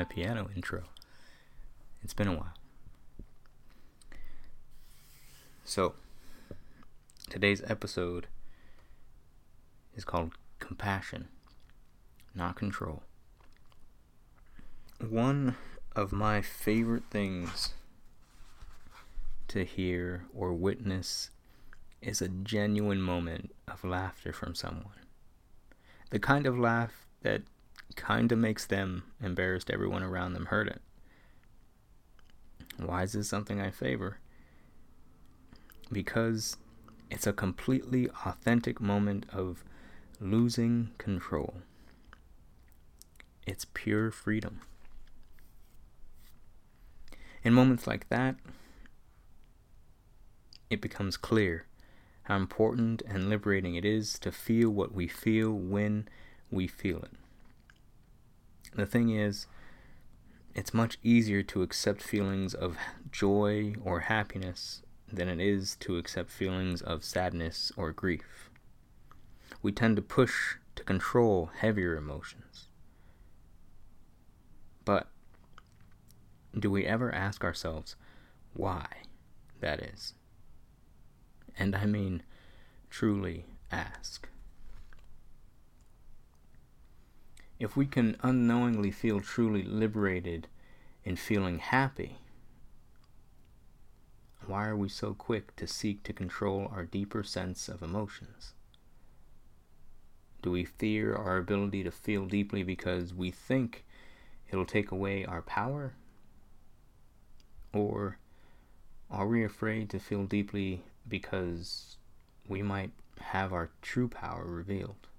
my piano intro. It's been a while. So, today's episode is called Compassion, Not Control. One of my favorite things to hear or witness is a genuine moment of laughter from someone. The kind of laugh that kind of makes them embarrassed everyone around them heard it. Why is this something I favor? Because it's a completely authentic moment of losing control. It's pure freedom. In moments like that, it becomes clear how important and liberating it is to feel what we feel when we feel it. The thing is, it's much easier to accept feelings of joy or happiness than it is to accept feelings of sadness or grief. We tend to push to control heavier emotions. But do we ever ask ourselves why that is? And I mean truly ask. If we can unknowingly feel truly liberated in feeling happy, why are we so quick to seek to control our deeper sense of emotions? Do we fear our ability to feel deeply because we think it'll take away our power? Or are we afraid to feel deeply because we might have our true power revealed?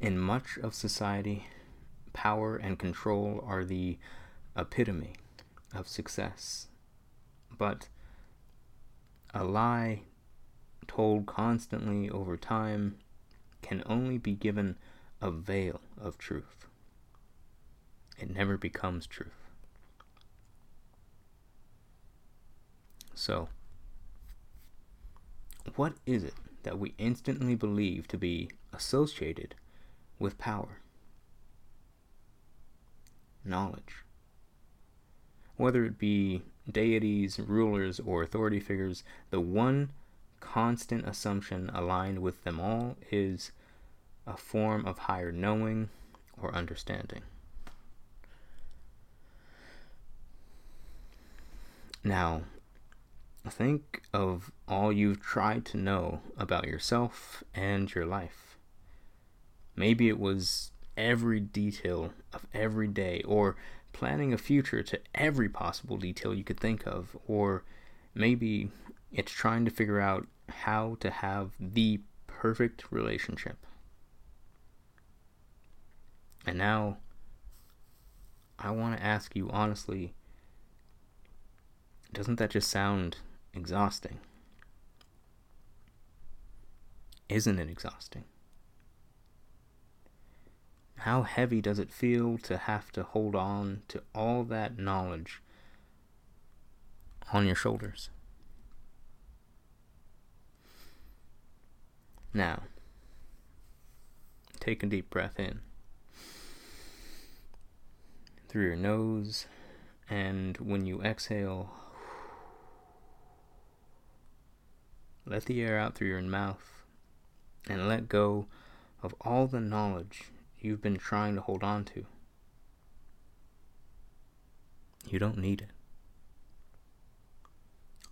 In much of society, power and control are the epitome of success. But a lie told constantly over time can only be given a veil of truth. It never becomes truth. So, what is it that we instantly believe to be associated with power. Knowledge. Whether it be deities, rulers, or authority figures, the one constant assumption aligned with them all is a form of higher knowing or understanding. Now, think of all you've tried to know about yourself and your life. Maybe it was every detail of every day, or planning a future to every possible detail you could think of, or maybe it's trying to figure out how to have the perfect relationship. And now, I want to ask you honestly doesn't that just sound exhausting? Isn't it exhausting? How heavy does it feel to have to hold on to all that knowledge on your shoulders? Now, take a deep breath in through your nose, and when you exhale, let the air out through your mouth and let go of all the knowledge you've been trying to hold on to. You don't need it.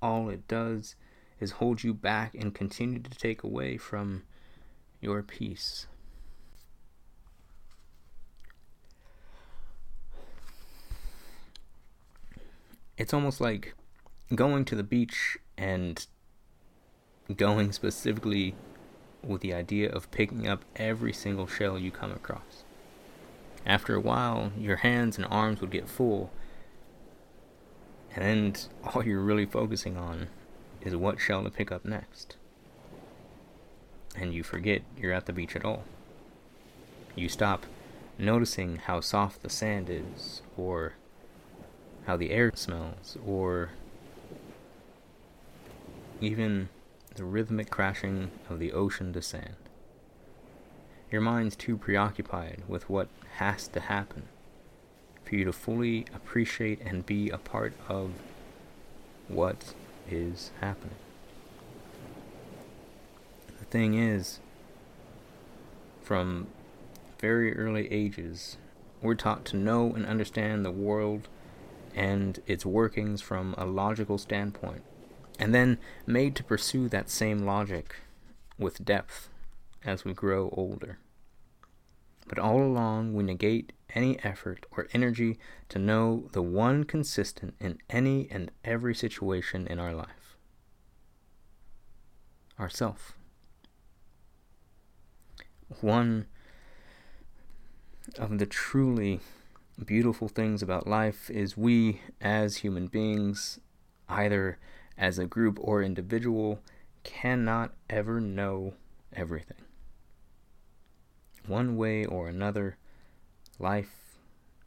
All it does is hold you back and continue to take away from your peace. It's almost like going to the beach and going specifically with the idea of picking up every single shell you come across. After a while, your hands and arms would get full, and all you're really focusing on is what shell to pick up next. And you forget you're at the beach at all. You stop noticing how soft the sand is, or how the air smells, or even the rhythmic crashing of the ocean to sand. Your mind's too preoccupied with what has to happen for you to fully appreciate and be a part of what is happening. The thing is, from very early ages, we're taught to know and understand the world and its workings from a logical standpoint, and then made to pursue that same logic with depth as we grow older. But all along, we negate any effort or energy to know the one consistent in any and every situation in our life ourself. One of the truly beautiful things about life is we, as human beings, either as a group or individual, cannot ever know everything. One way or another, life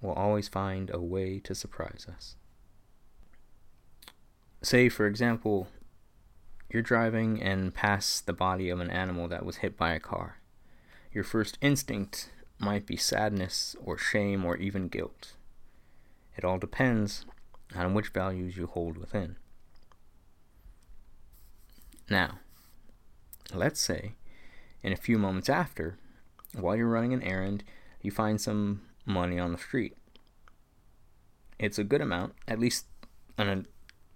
will always find a way to surprise us. Say, for example, you're driving and pass the body of an animal that was hit by a car. Your first instinct might be sadness or shame or even guilt. It all depends on which values you hold within. Now, let's say in a few moments after, while you're running an errand, you find some money on the street. It's a good amount, at least a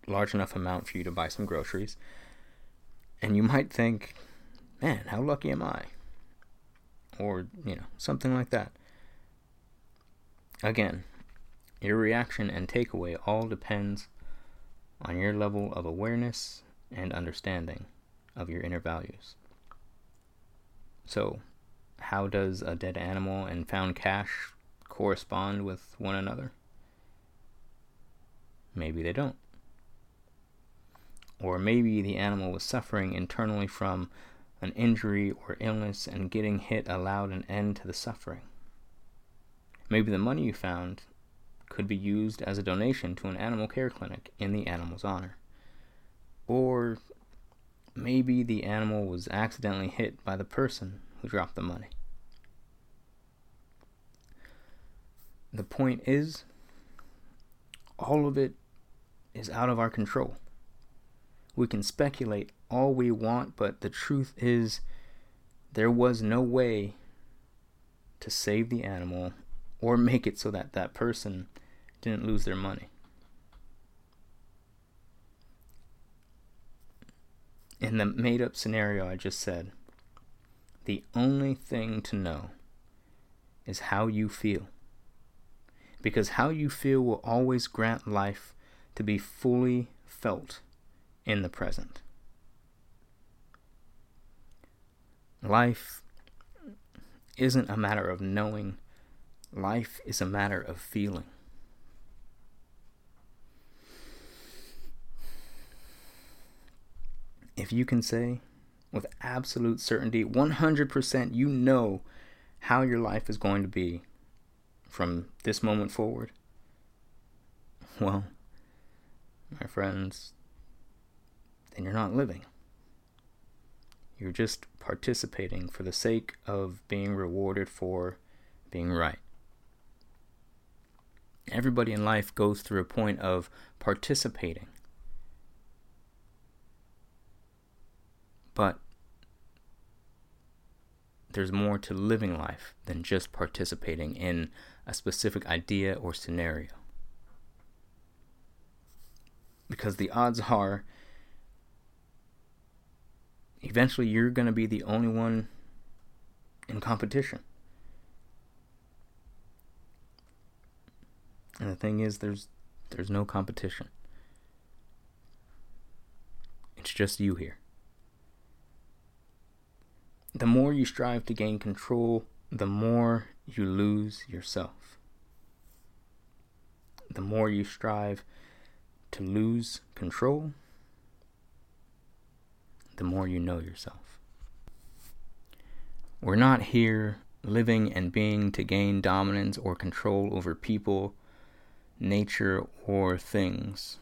large enough amount for you to buy some groceries. And you might think, man, how lucky am I? or, you know, something like that. Again, your reaction and takeaway all depends on your level of awareness and understanding of your inner values. So, how does a dead animal and found cash correspond with one another? Maybe they don't. Or maybe the animal was suffering internally from an injury or illness, and getting hit allowed an end to the suffering. Maybe the money you found could be used as a donation to an animal care clinic in the animal's honor. Or maybe the animal was accidentally hit by the person who dropped the money. The point is, all of it is out of our control. We can speculate all we want, but the truth is, there was no way to save the animal or make it so that that person didn't lose their money. In the made up scenario I just said, the only thing to know is how you feel. Because how you feel will always grant life to be fully felt in the present. Life isn't a matter of knowing, life is a matter of feeling. If you can say with absolute certainty, 100%, you know how your life is going to be from this moment forward, well, my friends, then you're not living. You're just participating for the sake of being rewarded for being right. Everybody in life goes through a point of participating. But there's more to living life than just participating in a specific idea or scenario. Because the odds are eventually you're going to be the only one in competition. And the thing is there's there's no competition. It's just you here. The more you strive to gain control, the more you lose yourself. The more you strive to lose control, the more you know yourself. We're not here living and being to gain dominance or control over people, nature, or things.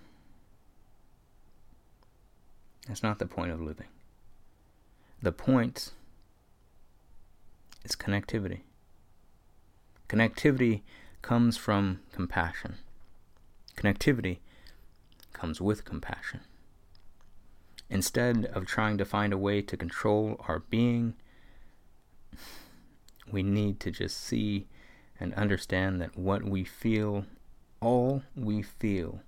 That's not the point of living. The point is connectivity. Connectivity comes from compassion. Connectivity comes with compassion. Instead of trying to find a way to control our being, we need to just see and understand that what we feel, all we feel,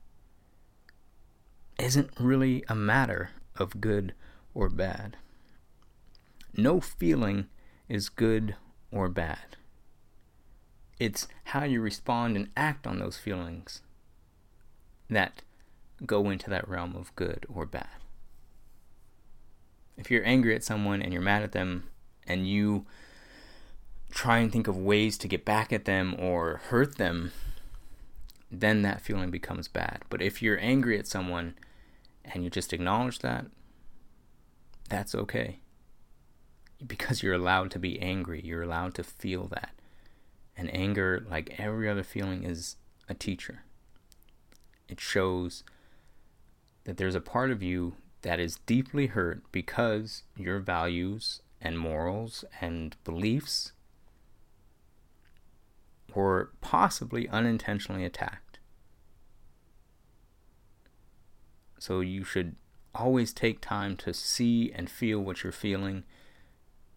isn't really a matter of good or bad. No feeling is good or bad. It's how you respond and act on those feelings that go into that realm of good or bad. If you're angry at someone and you're mad at them and you try and think of ways to get back at them or hurt them, then that feeling becomes bad. But if you're angry at someone and you just acknowledge that, that's okay. Because you're allowed to be angry, you're allowed to feel that. And anger, like every other feeling, is a teacher. It shows that there's a part of you that is deeply hurt because your values and morals and beliefs were possibly unintentionally attacked. So you should always take time to see and feel what you're feeling.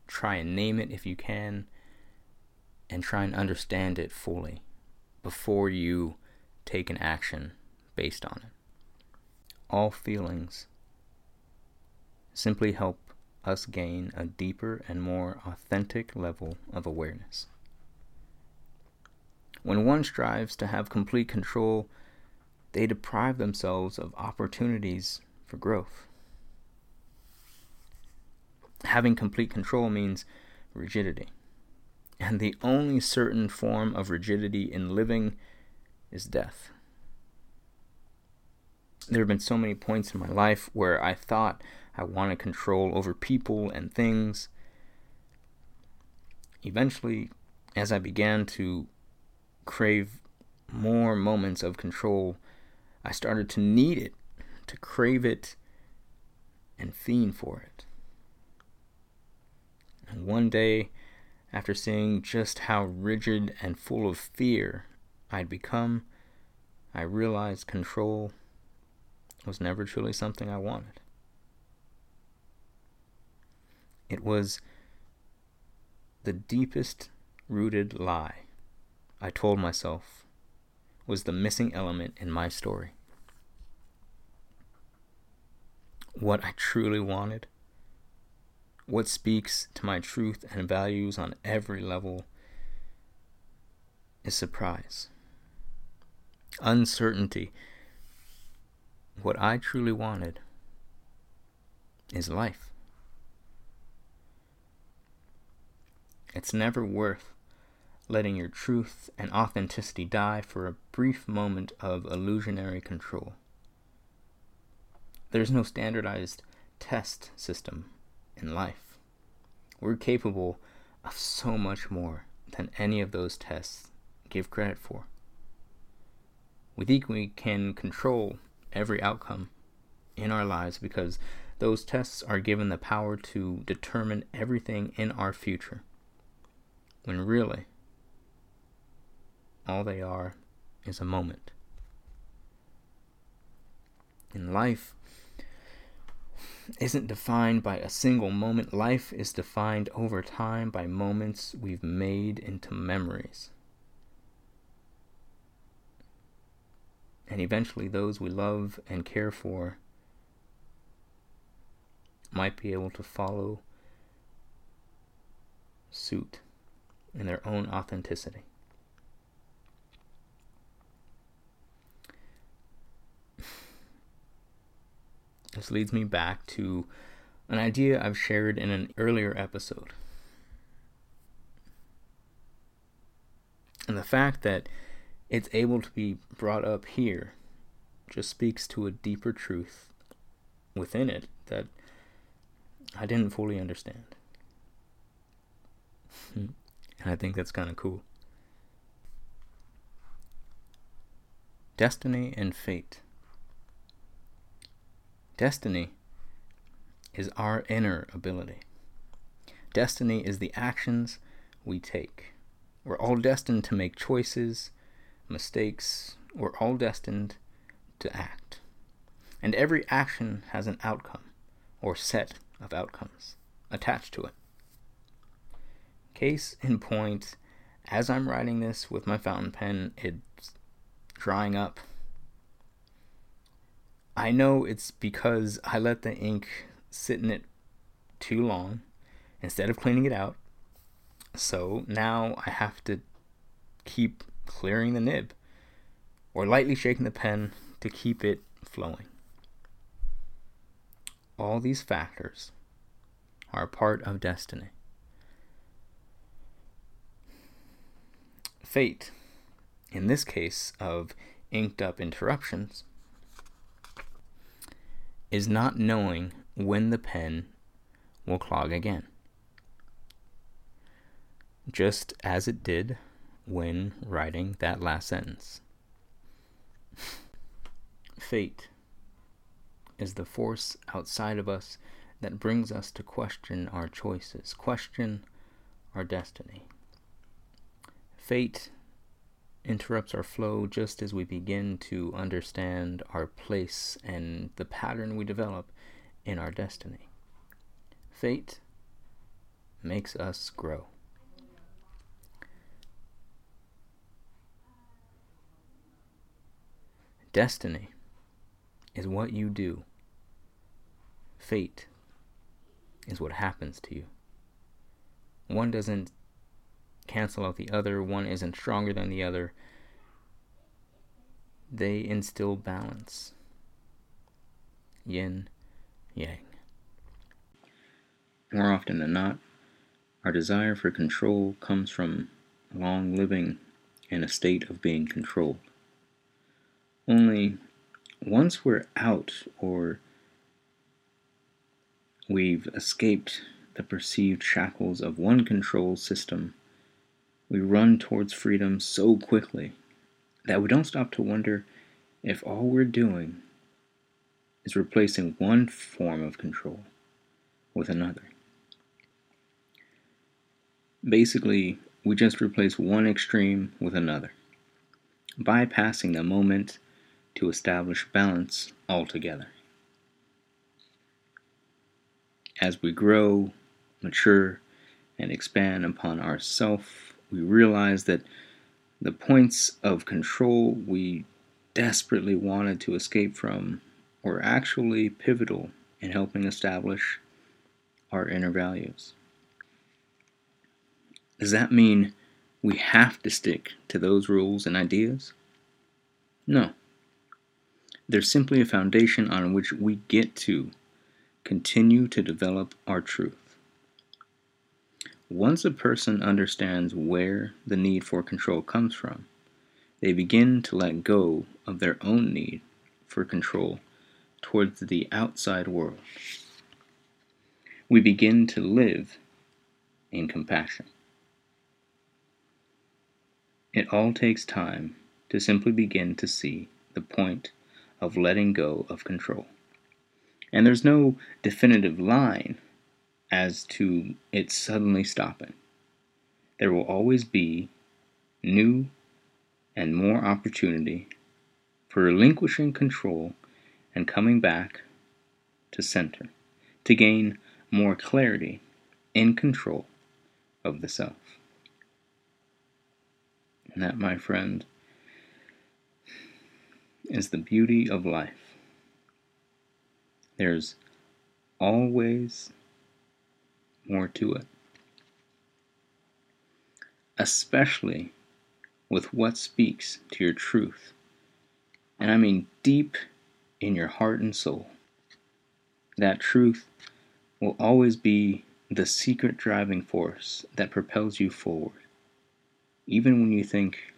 Try and name it if you can, and try and understand it fully before you take an action based on it. All feelings simply help us gain a deeper and more authentic level of awareness. When one strives to have complete control, they deprive themselves of opportunities for growth. Having complete control means rigidity. And the only certain form of rigidity in living is death. There have been so many points in my life where I thought I wanted control over people and things. Eventually, as I began to crave more moments of control, I started to need it, to crave it, and fiend for it. And one day, after seeing just how rigid and full of fear I'd become, I realized control was never truly something I wanted. It was the deepest rooted lie I told myself was the missing element in my story. What I truly wanted, what speaks to my truth and values on every level, is surprise, uncertainty. What I truly wanted is life. It's never worth letting your truth and authenticity die for a brief moment of illusionary control. There's no standardized test system in life. We're capable of so much more than any of those tests give credit for. We think we can control every outcome in our lives because those tests are given the power to determine everything in our future. When really, all they are is a moment. In life isn't defined by a single moment. Life is defined over time by moments we've made into memories. And eventually, those we love and care for might be able to follow suit in their own authenticity. This leads me back to an idea I've shared in an earlier episode. And the fact that it's able to be brought up here just speaks to a deeper truth within it that I didn't fully understand. Hmm. and I think that's kind of cool. Destiny and fate. Destiny is our inner ability. Destiny is the actions we take. We're all destined to make choices, mistakes. We're all destined to act. And every action has an outcome or set of outcomes attached to it. Case in point, as I'm writing this with my fountain pen, it's drying up. I know it's because I let the ink sit in it too long instead of cleaning it out. So now I have to keep clearing the nib or lightly shaking the pen to keep it flowing. All these factors are part of destiny. Fate, in this case of inked up interruptions, is not knowing when the pen will clog again. Just as it did when writing that last sentence. Fate is the force outside of us that brings us to question our choices, question our destiny. Fate interrupts our flow just as we begin to understand our place and the pattern we develop in our destiny. Fate makes us grow. Destiny is what you do. Fate is what happens to you. One doesn't cancel out the other, one isn't stronger than the other. They instill balance. Yin, yang. More often than not, our desire for control comes from long living in a state of being controlled. Only once we're out or we've escaped the perceived shackles of one control system, we run towards freedom so quickly that we don't stop to wonder if all we're doing is replacing one form of control with another. Basically, we just replace one extreme with another, bypassing the moment to establish balance altogether. As we grow, mature, and expand upon ourself, we realize that the points of control we desperately wanted to escape from were actually pivotal in helping establish our inner values. Does that mean we have to stick to those rules and ideas? No. They're simply a foundation on which we get to continue to develop our truth. Once a person understands where the need for control comes from, they begin to let go of their own need for control towards the outside world. We begin to live in compassion. It all takes time to simply begin to see the point of letting go of control. And there's no definitive line as to it suddenly stopping. There will always be new and more opportunity for relinquishing control and coming back to center to gain more clarity in control of the self. And that, my friend, is the beauty of life. There's always more to it. Especially with what speaks to your truth. And I mean deep in your heart and soul. That truth will always be the secret driving force that propels you forward, even when you think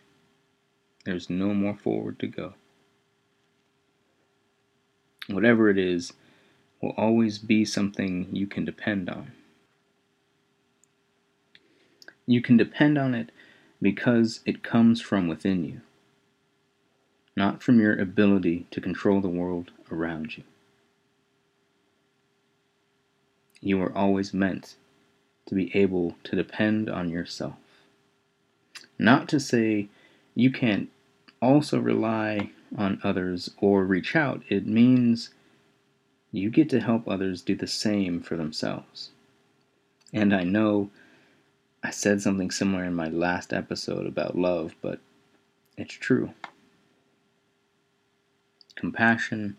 there's no more forward to go whatever it is, will always be something you can depend on. You can depend on it because it comes from within you, not from your ability to control the world around you. You are always meant to be able to depend on yourself. Not to say you can't also rely on others or reach out, it means you get to help others do the same for themselves. And I know I said something similar in my last episode about love, but it's true. Compassion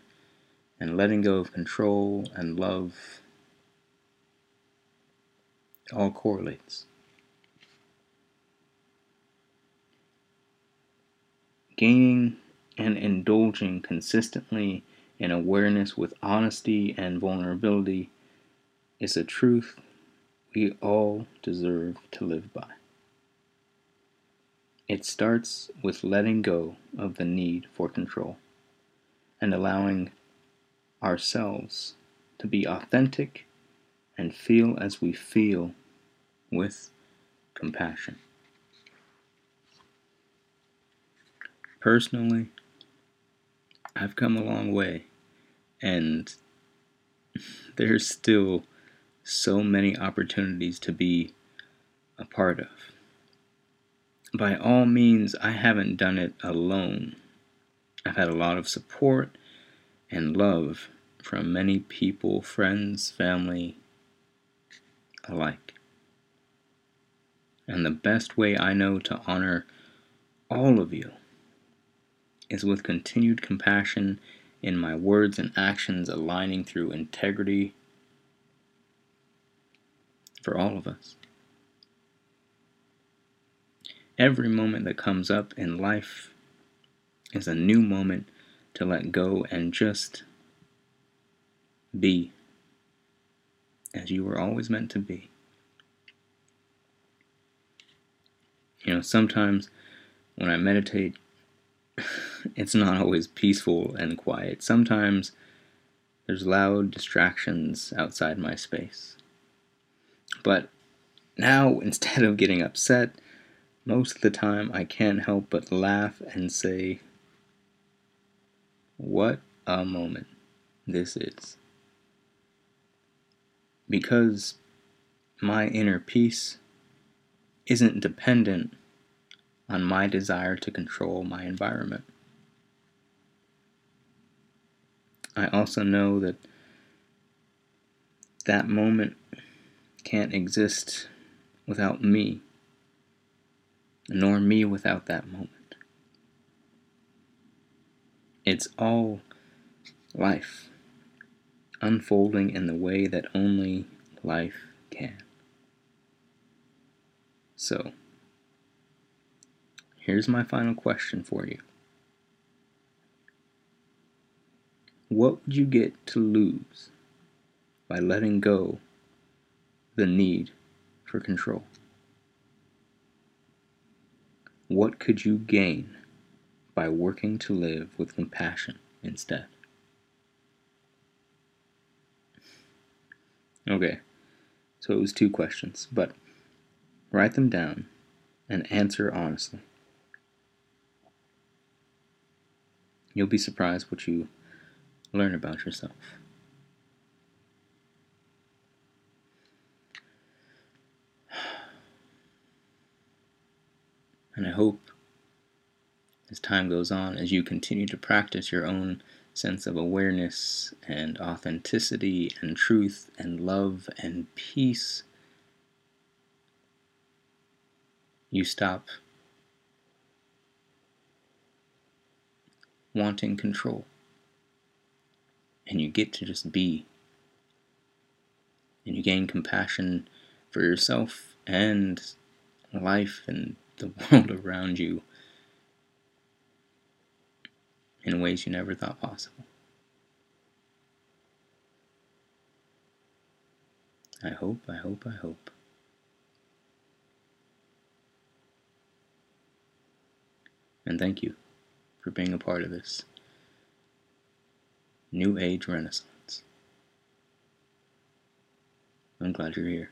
and letting go of control and love all correlates. Gaining and indulging consistently in awareness with honesty and vulnerability is a truth we all deserve to live by. It starts with letting go of the need for control and allowing ourselves to be authentic and feel as we feel with compassion. Personally, I've come a long way, and there's still so many opportunities to be a part of. By all means, I haven't done it alone. I've had a lot of support and love from many people, friends, family alike. And the best way I know to honor all of you is with continued compassion in my words and actions aligning through integrity for all of us. Every moment that comes up in life is a new moment to let go and just be as you were always meant to be. You know, sometimes when I meditate, it's not always peaceful and quiet. Sometimes there's loud distractions outside my space. But now, instead of getting upset, most of the time I can't help but laugh and say, What a moment this is. Because my inner peace isn't dependent on my desire to control my environment. I also know that that moment can't exist without me, nor me without that moment. It's all life unfolding in the way that only life can. So, here's my final question for you. What would you get to lose by letting go the need for control? What could you gain by working to live with compassion instead? Okay, so it was two questions, but write them down and answer honestly. You'll be surprised what you learn about yourself. And I hope as time goes on, as you continue to practice your own sense of awareness and authenticity and truth and love and peace, you stop wanting control and you get to just be. And you gain compassion for yourself and life and the world around you in ways you never thought possible. I hope, I hope, I hope. And thank you for being a part of this New Age Renaissance. I'm glad you're here.